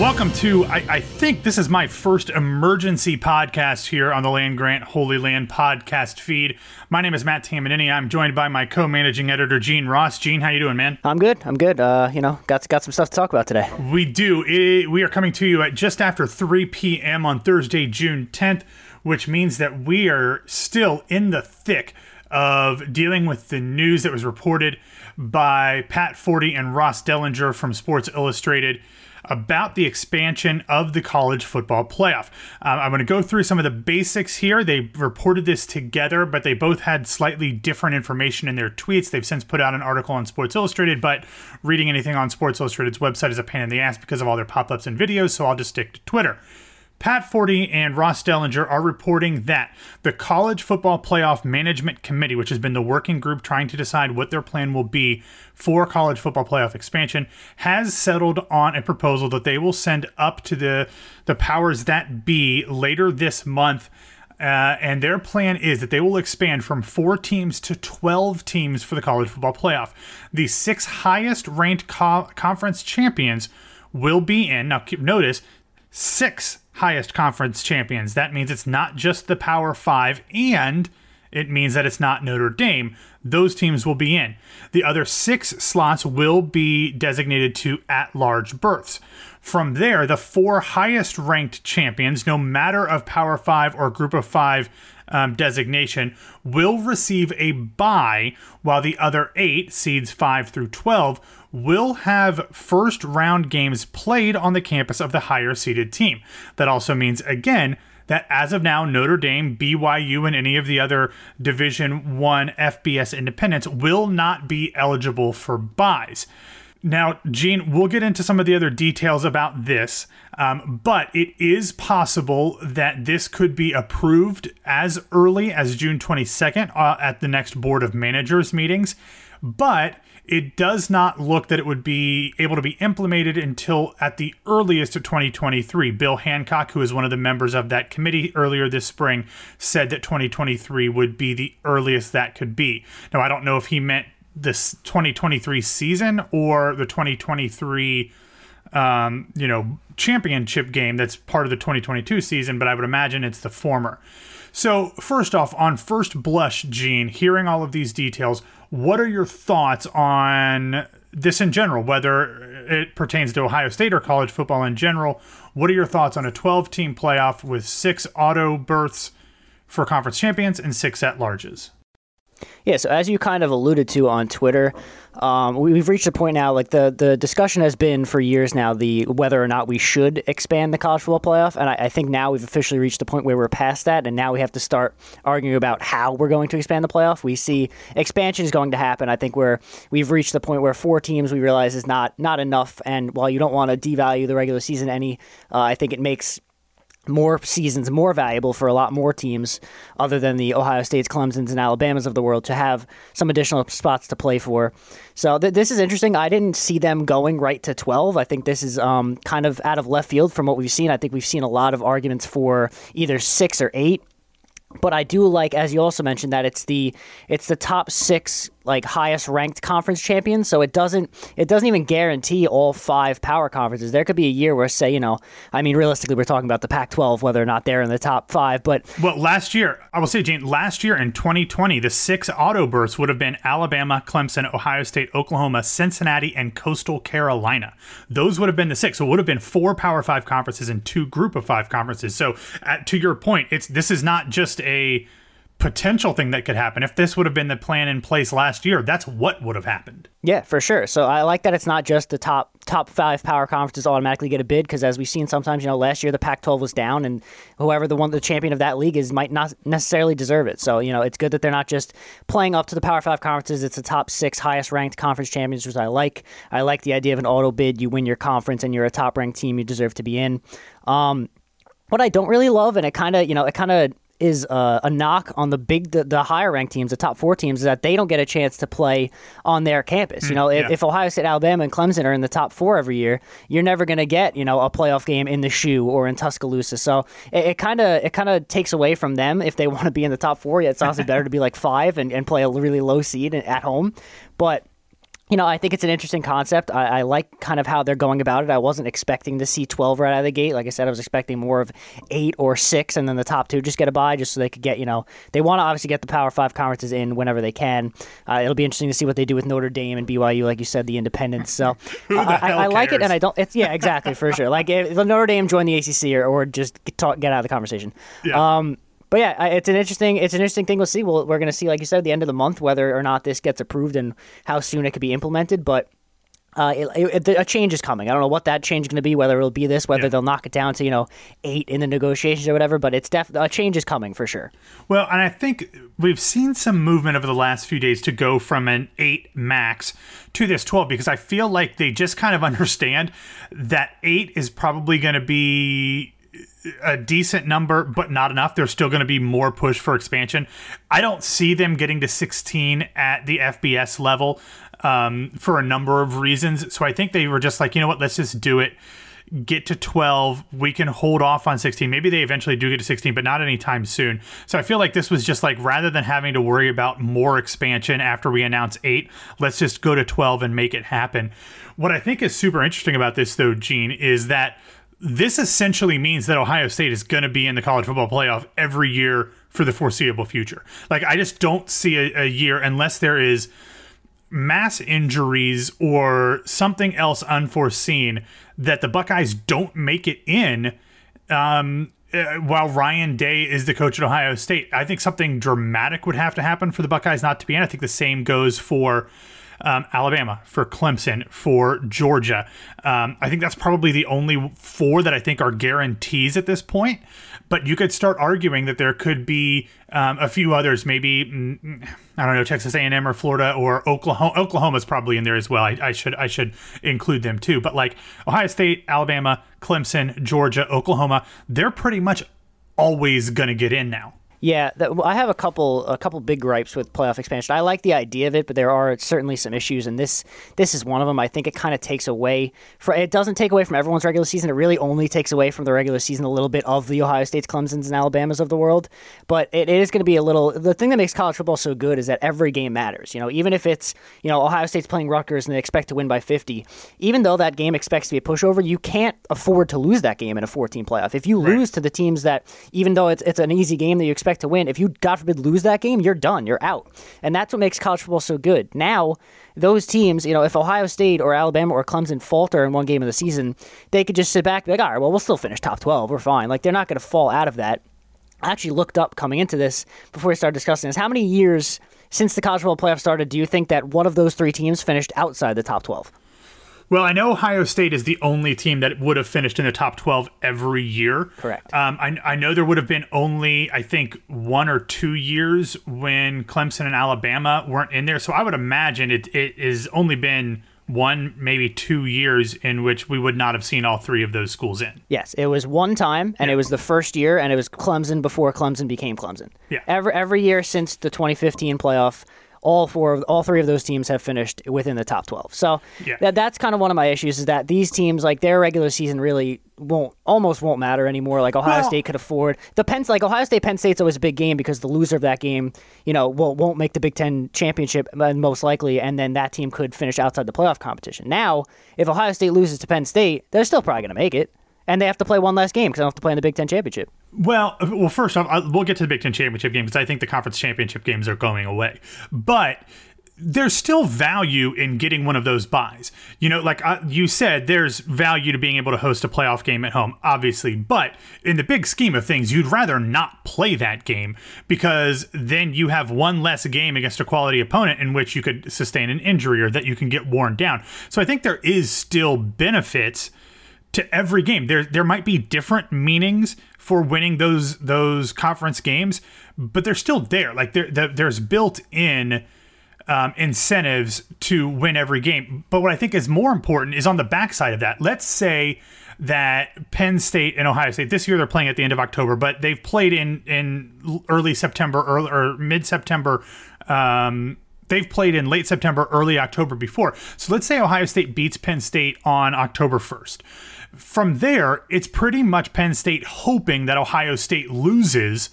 Welcome to, I, I, think this is my first emergency podcast here on the Land Grant Holy Land podcast feed. My name is Matt Tamanini. I'm joined by my co-managing editor, Gene Ross. Gene, how you doing, man? I'm good. I'm good. Uh, you know, got got some stuff to talk about today. We do. It, we are coming to you at just after 3 p.m. on Thursday, June 10th, which means that we are still in the thick of dealing with the news that was reported by Pat Forde and Ross Dellenger from Sports Illustrated about the expansion of the college football playoff. Um, I'm going to go through some of the basics here. They reported this together, but they both had slightly different information in their tweets. They've since put out an article on Sports Illustrated, but reading anything on Sports Illustrated's website is a pain in the ass because of all their pop ups and videos, so I'll just stick to Twitter. Pat Forde and Ross Dellenger are reporting that the College Football Playoff Management Committee, which has been the working group trying to decide what their plan will be for college football playoff expansion, has settled on a proposal that they will send up to the, the powers that be later this month. Uh, and their plan is that they will expand from four teams to 12 teams for the college football playoff. The six highest ranked co- conference champions will be in. Now, keep notice six highest conference champions. That means it's not just the Power Five, and it means that it's not Notre Dame. Those teams will be in. The other six slots will be designated to at large berths. From there, the four highest ranked champions, no matter of Power Five or Group of Five um, designation, will receive a bye, while the other eight, seeds 5 through 12, will have first round games played on the campus of the higher seeded team. That also means, again, that as of now Notre Dame, BYU and any of the other Division 1 FBS independents will not be eligible for byes. Now, Gene, we'll get into some of the other details about this, um, but it is possible that this could be approved as early as June 22nd uh, at the next Board of Managers meetings. But it does not look that it would be able to be implemented until at the earliest of 2023. Bill Hancock, who is one of the members of that committee earlier this spring, said that 2023 would be the earliest that could be. Now, I don't know if he meant this 2023 season or the 2023 um, you know championship game that's part of the 2022 season but i would imagine it's the former so first off on first blush gene hearing all of these details what are your thoughts on this in general, whether it pertains to Ohio State or college football in general? What are your thoughts on a 12 team playoff with six auto berths for conference champions and six at larges? Yeah, so as you kind of alluded to on Twitter, um, we've reached a point now. Like the the discussion has been for years now, the whether or not we should expand the college football playoff, and I, I, think now we've officially reached the point where we're past that, and now we have to start arguing about how we're going to expand the playoff. We see expansion is going to happen. I think we're we've reached the point where four teams we realize is not not enough, and while you don't want to devalue the regular season any, uh, I think it makes more seasons more valuable for a lot more teams other than the Ohio States, Clemson's, and Alabamas of the world to have some additional spots to play for. So th- this is interesting. I didn't see them going right to 12. I think this is um, kind of out of left field from what we've seen. I think we've seen a lot of arguments for either six or eight. But I do like, as you also mentioned, that it's the it's the top six like highest ranked conference champions. So it doesn't it doesn't even guarantee all five power conferences. There could be a year where say, you know, I mean realistically we're talking about the Pac-12 whether or not they're in the top 5, but Well, last year, I will say Jane, last year in 2020, the six auto berths would have been Alabama, Clemson, Ohio State, Oklahoma, Cincinnati, and Coastal Carolina. Those would have been the six. So it would have been four Power 5 conferences and two Group of 5 conferences. So at, to your point, it's this is not just a potential thing that could happen. If this would have been the plan in place last year, that's what would have happened. Yeah, for sure. So I like that it's not just the top top five power conferences automatically get a bid because as we've seen sometimes, you know, last year the Pac-12 was down, and whoever the one the champion of that league is might not necessarily deserve it. So you know, it's good that they're not just playing up to the Power Five conferences. It's the top six highest ranked conference champions, which I like. I like the idea of an auto bid. You win your conference, and you're a top ranked team. You deserve to be in. Um, what I don't really love, and it kind of, you know, it kind of is uh, a knock on the big, the, the, higher ranked teams, the top four teams, is that they don't get a chance to play on their campus. Mm, you know, if, yeah. if, Ohio State, Alabama, and Clemson are in the top four every year, you're never going to get you know a playoff game in the shoe or in Tuscaloosa. So it kind of it kind of takes away from them if they want to be in the top four. Yeah, it's honestly better to be like five and, and play a really low seed at home, but you know, I think it's an interesting concept. I, I, like kind of how they're going about it. I wasn't expecting to see 12 right out of the gate. Like I said, I was expecting more of eight or six, and then the top two just get a bye just so they could get, you know, they want to obviously get the Power Five conferences in whenever they can. Uh, it'll be interesting to see what they do with Notre Dame and BYU, like you said, the independents. So I, I, I like it, and I don't, it's, yeah, exactly, for sure. Like if Notre Dame join the ACC or, or just get, talk, get out of the conversation. Yeah. Um, but yeah, it's an interesting it's an interesting thing. We'll see. We'll, we're going to see, like you said, at the end of the month whether or not this gets approved and how soon it could be implemented. But uh, it, it, a change is coming. I don't know what that change is going to be. Whether it'll be this, whether yeah. they'll knock it down to you know eight in the negotiations or whatever. But it's definitely a change is coming for sure. Well, and I think we've seen some movement over the last few days to go from an eight max to this twelve because I feel like they just kind of understand that eight is probably going to be a decent number, but not enough. There's still going to be more push for expansion. I don't see them getting to 16 at the FBS level um, for a number of reasons. So I think they were just like, you know what, let's just do it. Get to 12. We can hold off on 16. Maybe they eventually do get to 16, but not anytime soon. So I feel like this was just like rather than having to worry about more expansion after we announce eight, let's just go to 12 and make it happen. What I think is super interesting about this, though, Gene, is that this essentially means that Ohio State is going to be in the college football playoff every year for the foreseeable future. Like, I just don't see a, a year unless there is mass injuries or something else unforeseen that the Buckeyes don't make it in. Um, uh, while Ryan Day is the coach at Ohio State, I think something dramatic would have to happen for the Buckeyes not to be in. I think the same goes for um, Alabama, for Clemson, for Georgia. Um, I think that's probably the only four that I think are guarantees at this point. But you could start arguing that there could be um, a few others, maybe mm, I don't know, Texas A&M or Florida or Oklahoma. Oklahoma's probably in there as well. I, I should I should include them too. But like Ohio State, Alabama, Clemson, Georgia, Oklahoma, they're pretty much always going to get in now. Yeah, that, I have a couple a couple big gripes with playoff expansion. I like the idea of it, but there are certainly some issues, and this this is one of them. I think it kind of takes away for it doesn't take away from everyone's regular season. It really only takes away from the regular season a little bit of the Ohio States, Clemson's, and Alabamas of the world. But it, it is going to be a little. The thing that makes college football so good is that every game matters. You know, even if it's you know Ohio State's playing Rutgers and they expect to win by fifty, even though that game expects to be a pushover, you can't afford to lose that game in a fourteen playoff. If you right. lose to the teams that even though it's it's an easy game that you expect to win, if you God forbid, lose that game, you're done. You're out. And that's what makes college football so good. Now, those teams, you know, if Ohio State or Alabama or Clemson falter in one game of the season, they could just sit back and be like, all right, well, we'll still finish top 12. We're fine. Like, they're not going to fall out of that. I actually looked up coming into this before we started discussing this. How many years since the college football playoff started do you think that one of those three teams finished outside the top 12? Well, I know Ohio State is the only team that would have finished in the top 12 every year. Correct. Um, I, I know there would have been only, I think, one or two years when Clemson and Alabama weren't in there. So I would imagine it, it has only been one, maybe two years in which we would not have seen all three of those schools in. Yes, it was one time, and yeah. it was the first year, and it was Clemson before Clemson became Clemson. Yeah. Every every year since the 2015 playoff, all four, all three of those teams have finished within the top 12. So yeah. that, that's kind of one of my issues is that these teams, like their regular season, really won't almost won't matter anymore. Like Ohio well, State could afford the Penn, like Ohio State Penn State's always a big game because the loser of that game, you know, won't won't make the Big Ten championship uh, most likely, and then that team could finish outside the playoff competition. Now, if Ohio State loses to Penn State, they're still probably going to make it and they have to play one last game because they don't have to play in the Big Ten championship. Well, well, first off, we'll get to the Big Ten championship game because I think the conference championship games are going away. But there's still value in getting one of those byes. You know, like you said, there's value to being able to host a playoff game at home, obviously. But in the big scheme of things, you'd rather not play that game because then you have one less game against a quality opponent in which you could sustain an injury or that you can get worn down. So I think there is still benefits to every game. There there might be different meanings for winning those those conference games, but they're still there. Like there, there's built in um, incentives to win every game. But what I think is more important is on the backside of that. Let's say that Penn State and Ohio State this year they're playing at the end of October, but they've played in in early September, early or mid September. Um, they've played in late September, early October before. So let's say Ohio State beats Penn State on October first. From there, it's pretty much Penn State hoping that Ohio State loses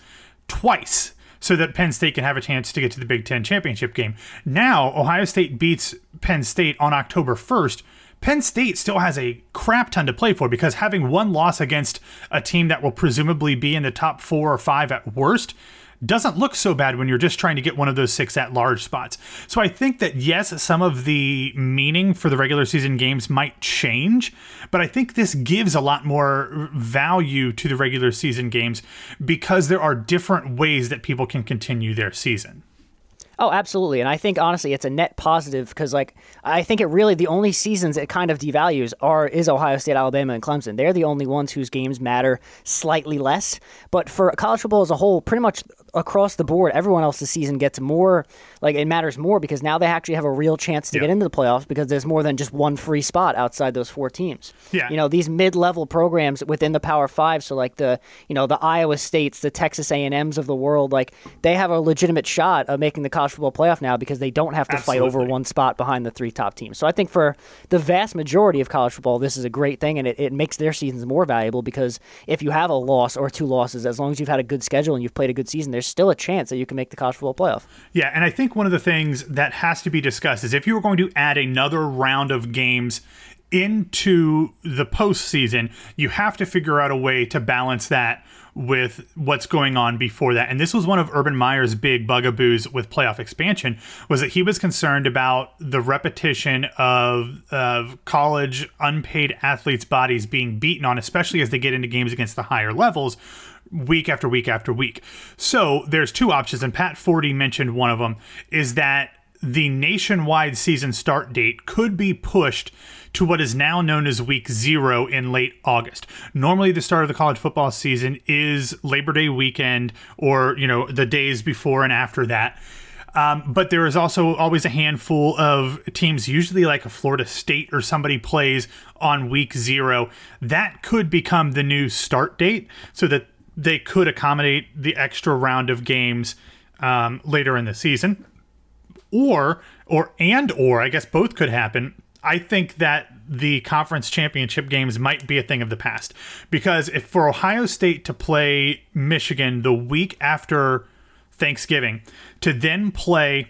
twice so that Penn State can have a chance to get to the Big Ten championship game. Now, Ohio State beats Penn State on October 1st. Penn State still has a crap ton to play for because having one loss against a team that will presumably be in the top four or five at worst doesn't look so bad when you're just trying to get one of those six at large spots. So I think that yes, some of the meaning for the regular season games might change, but I think this gives a lot more value to the regular season games because there are different ways that people can continue their season. Oh, absolutely. And I think honestly, it's a net positive because, like, I think it really the only seasons it kind of devalues are is Ohio State, Alabama, and Clemson. They're the only ones whose games matter slightly less. But for college football as a whole, pretty much across the board, everyone else's season gets more like it matters more because now they actually have a real chance to yeah. get into the playoffs because there's more than just one free spot outside those four teams. Yeah. You know, these mid-level programs within the Power 5, so like the, you know, the Iowa States, the Texas A&Ms of the world, like they have a legitimate shot of making the college football playoff now because they don't have to Absolutely. fight over one spot behind the three top teams. So I think for the vast majority of college football, this is a great thing and it, it makes their seasons more valuable because if you have a loss or two losses, as long as you've had a good schedule and you've played a good season, there's still a chance that you can make the college football playoff. Yeah, and I think one of the things that has to be discussed is if you were going to add another round of games into the postseason, you have to figure out a way to balance that with what's going on before that. And this was one of Urban Meyer's big bugaboos with playoff expansion was that he was concerned about the repetition of of college unpaid athletes' bodies being beaten on, especially as they get into games against the higher levels week after week after week. So there's two options, and Pat Forde mentioned one of them is that the nationwide season start date could be pushed to what is now known as week zero in late August. Normally, the start of the college football season is Labor Day weekend or, you know, the days before and after that. Um, but there is also always a handful of teams, usually like a Florida State or somebody plays on week zero. That could become the new start date so that they could accommodate the extra round of games um, later in the season. Or, or, and, or, I guess both could happen I think that the conference championship games might be a thing of the past because if for Ohio State to play Michigan the week after Thanksgiving to then play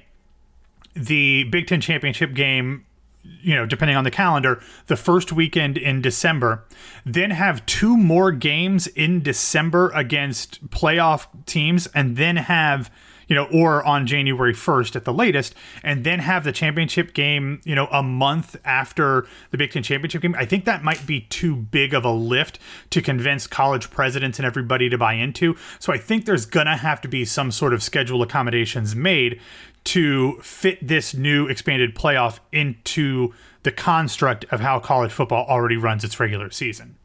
the Big Ten championship game you know, depending on the calendar, the first weekend in December, then have two more games in December against playoff teams, and then have you know, or on January 1st at the latest, and then have the championship game, you know, a month after the Big Ten championship game. I think that might be too big of a lift to convince college presidents and everybody to buy into. So I think there's going to have to be some sort of schedule accommodations made to fit this new expanded playoff into the construct of how college football already runs its regular season.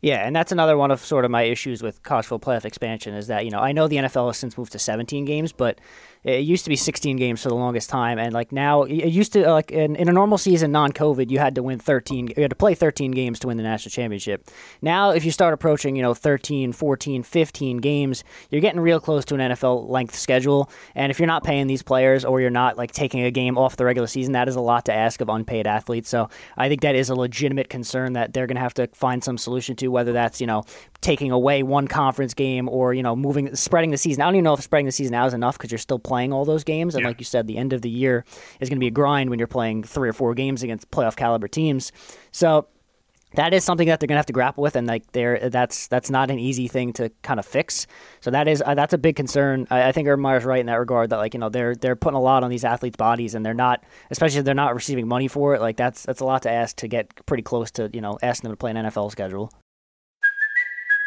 Yeah, and that's another one of sort of my issues with college football playoff expansion is that you know I know the NFL has since moved to 17 games, but it used to be 16 games for the longest time, and like now it used to uh, like in, in a normal season, non-COVID, you had to win 13, you had to play 13 games to win the national championship. Now, if you start approaching, you know, 13, 14, 15 games, you're getting real close to an NFL length schedule, and if you're not paying these players or you're not like taking a game off the regular season, that is a lot to ask of unpaid athletes. So I think that is a legitimate concern that they're going to have to find some solution to, whether that's you know taking away one conference game or you know moving spreading the season. I don't even know if spreading the season out is enough because you're still playing all those games, and yeah. like you said, the end of the year is going to be a grind when you're playing three or four games against playoff caliber teams. So that is something that they're going to have to grapple with, and like there, that's that's not an easy thing to kind of fix. So that is uh, that's a big concern. I, I think Urban Meyer's right in that regard. That like you know they're they're putting a lot on these athletes' bodies, and they're not, especially if they're not receiving money for it. Like that's that's a lot to ask to get pretty close to you know asking them to play an NFL schedule.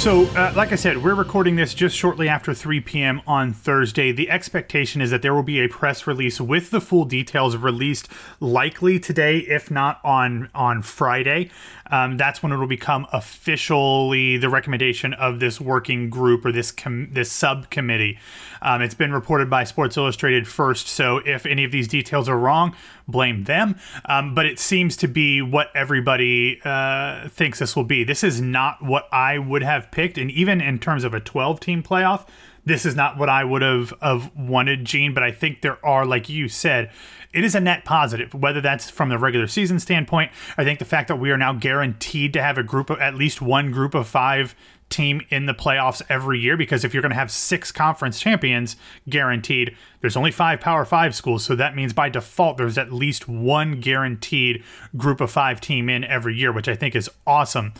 So, uh, like I said, we're recording this just shortly after 3 p.m. on Thursday. The expectation is that there will be a press release with the full details released likely today, if not on on Friday. Um, that's when it will become officially the recommendation of this working group or this com- this subcommittee. Um, it's been reported by Sports Illustrated first, so if any of these details are wrong, blame them. Um, but it seems to be what everybody uh, thinks this will be. This is not what I would have picked, and even in terms of a 12 team playoff, this is not what I would have, have wanted, Gene. But I think there are, like you said, it is a net positive, whether that's from the regular season standpoint. I think the fact that we are now guaranteed to have a group of at least one group of five team in the playoffs every year because if you're going to have six conference champions guaranteed, there's only five Power Five schools. So that means by default, there's at least one guaranteed group of five team in every year, which I think is awesome.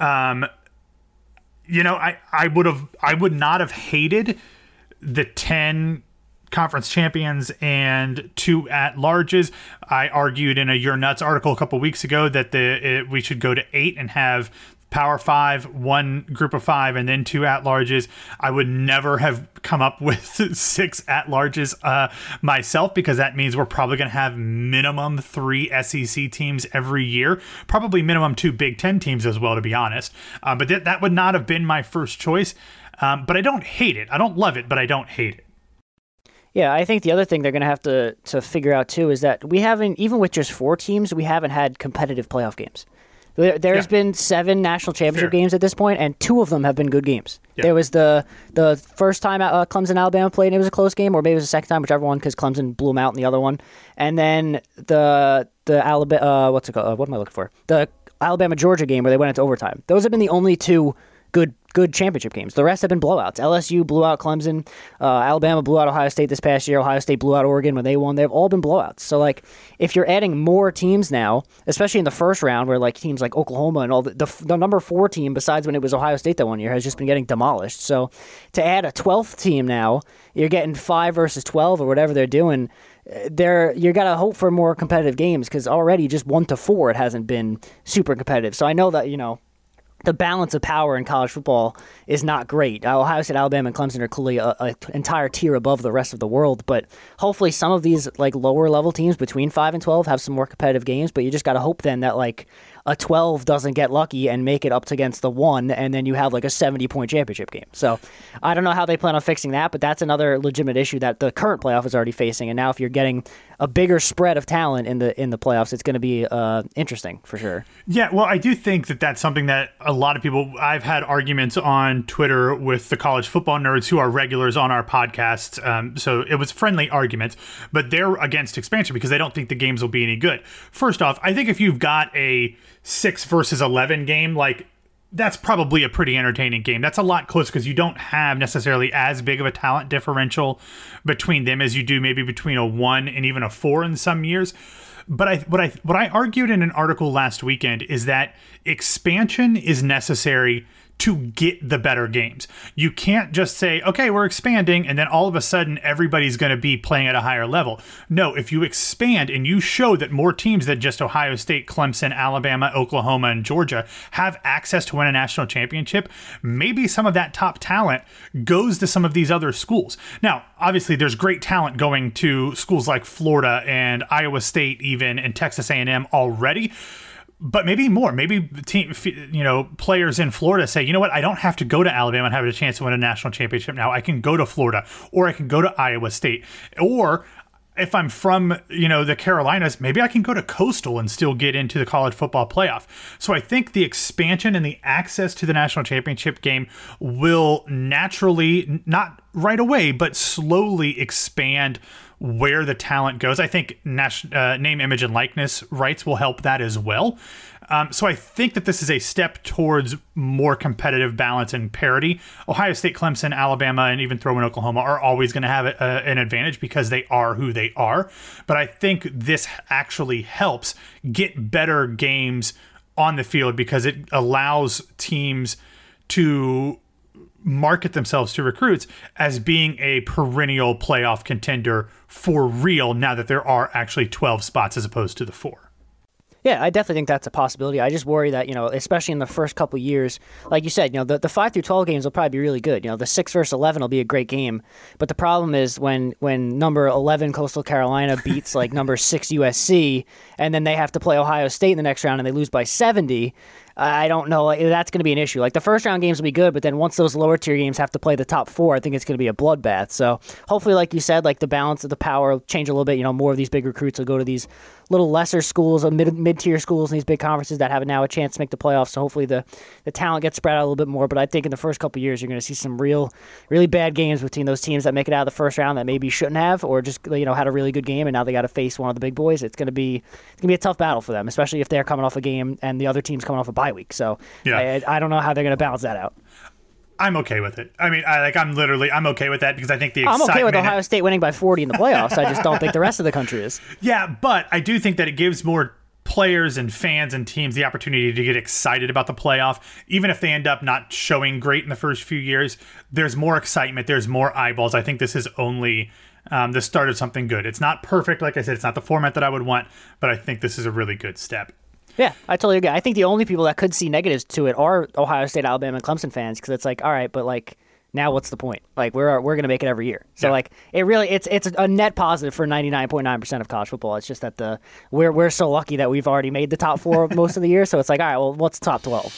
Um, you know, I, I would have, I would not have hated the 10 conference champions and two at larges. I argued in a Your Nuts article a couple weeks ago that the it, we should go to eight and have Power Five, one group of five, and then two at larges. I would never have come up with six at larges uh, myself because that means we're probably going to have minimum three SEC teams every year, probably minimum two Big Ten teams as well, to be honest. Uh, but th- that would not have been my first choice. Um, but I don't hate it. I don't love it, but I don't hate it. Yeah, I think the other thing they're going to have to to figure out too is that we haven't even with just four teams, we haven't had competitive playoff games. There, there's Yeah. been seven national championship Fair. games at this point, and two of them have been good games. Yeah. There was the the first time uh, Clemson Alabama played, and it was a close game, or maybe it was the second time, whichever one, because Clemson blew them out in the other one. And then the the Alabama, uh, what's it called? Uh, what am I looking for? The Alabama Georgia game where they went into overtime. Those have been the only two good good championship games. The rest have been blowouts. LSU blew out Clemson. Uh, Alabama blew out Ohio State this past year. Ohio State blew out Oregon when they won. They've all been blowouts. So like, if you're adding more teams now, especially in the first round, where like teams like Oklahoma and all the the, the number four team besides when it was Ohio State that one year has just been getting demolished. So to add a twelfth team now, you're getting five versus twelve or whatever they're doing. There, you got to hope for more competitive games because already just one to four, it hasn't been super competitive. So I know that you know the balance of power in college football is not great. Uh, Ohio State, Alabama, and Clemson are clearly a, a entire tier above the rest of the world. But hopefully, some of these like lower level teams between five and twelve have some more competitive games. But you just got to hope then that like a twelve doesn't get lucky and make it up to against the one, and then you have like a seventy point championship game. So I don't know how they plan on fixing that, but that's another legitimate issue that the current playoff is already facing. And now, if you're getting a bigger spread of talent in the in the playoffs, it's going to be uh, interesting for sure. Yeah, well, I do think that that's something that a lot of people. I've had arguments on Twitter with the college football nerds who are regulars on our podcast. Um, so it was friendly arguments, but they're against expansion because they don't think the games will be any good. First off, I think if you've got a six versus eleven game, like that's probably a pretty entertaining game. That's a lot closer because you don't have necessarily as big of a talent differential between them as you do maybe between a one and even a four in some years. But I what I what I argued in an article last weekend is that expansion is necessary to get the better games. You can't just say, okay, we're expanding, and then all of a sudden everybody's going to be playing at a higher level. No, if you expand and you show that more teams than just Ohio State, Clemson, Alabama, Oklahoma, and Georgia have access to win a national championship, maybe some of that top talent goes to some of these other schools. Now, obviously, there's great talent going to schools like Florida and Iowa State, even and Texas A&M already but maybe more. Maybe team, you know, players in Florida say, you know what, I don't have to go to Alabama and have a chance to win a national championship now. I can go to Florida, or I can go to Iowa State, or if I'm from, you know, the Carolinas, maybe I can go to Coastal and still get into the college football playoff. So I think the expansion and the access to the national championship game will naturally, not right away, but slowly expand where the talent goes. I think national, uh, name, image, and likeness rights will help that as well. Um, so I think that this is a step towards more competitive balance and parity. Ohio State, Clemson, Alabama, and even throw in Oklahoma are always going to have a, a, an advantage because they are who they are. But I think this actually helps get better games on the field because it allows teams to market themselves to recruits as being a perennial playoff contender for real now that there are actually 12 spots as opposed to the four. Yeah, I definitely think that's a possibility. I just worry that, you know, especially in the first couple years, like you said, you know, the, the 5 through 12 games will probably be really good. You know, the 6 versus 11 will be a great game. But the problem is when when number 11 Coastal Carolina beats like number 6 USC and then they have to play Ohio State in the next round and they lose by 70, I don't know. That's going to be an issue. Like the first round games will be good, but then once those lower tier games have to play the top four, I think it's going to be a bloodbath. So hopefully, like you said, like the balance of the power change a little bit. You know, more of these big recruits will go to these little lesser schools, uh, mid mid tier schools, in these big conferences that have now a chance to make the playoffs. So hopefully the the talent gets spread out a little bit more. But I think in the first couple years, you're going to see some real, really bad games between those teams that make it out of the first round that maybe shouldn't have, or just you know had a really good game and now they got to face one of the big boys. It's going to be it's going to be a tough battle for them, especially if they're coming off a game and the other team's coming off a bye week. So yeah. I, I don't know how they're going to balance that out. I'm okay with it. I mean, I like I'm literally I'm okay with that because I think the I'm okay with Ohio State winning by 40 in the playoffs. I just don't think the rest of the country is. Yeah, but I do think that it gives more players and fans and teams the opportunity to get excited about the playoff even if they end up not showing great in the first few years there's more excitement there's more eyeballs i think this is only um, the start of something good it's not perfect like i said it's not the format that i would want but i think this is a really good step yeah, I totally agree. I think the only people that could see negatives to it are Ohio State, Alabama, and Clemson fans because it's like, all right, but like now what's the point? Like we're we're gonna make it every year. So yeah. like it really it's it's a net positive for ninety nine point nine percent of college football. It's just that the we're we're so lucky that we've already made the top four most of the year. So it's like, all right, well, what's top twelve?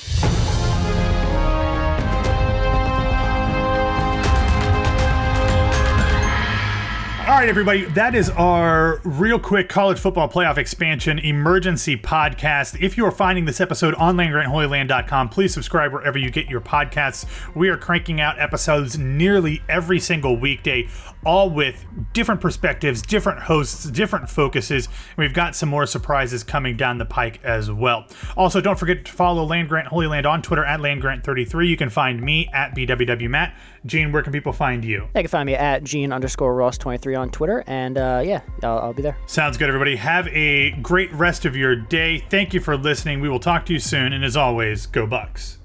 All right, everybody, that is our real quick college football playoff expansion emergency podcast. If you are finding this episode on landgrantholyland.com, please subscribe wherever you get your podcasts. We are cranking out episodes nearly every single weekday, all with different perspectives, different hosts, different focuses. We've got some more surprises coming down the pike as well. Also, don't forget to follow Land Grant Holy Land on Twitter at landgrant33. You can find me at BWWMatt. Gene, where can people find you? They can find me at Gene underscore Ross23 on Twitter. And uh, yeah, I'll, I'll be there. Sounds good, everybody. Have a great rest of your day. Thank you for listening. We will talk to you soon. And as always, go Bucks.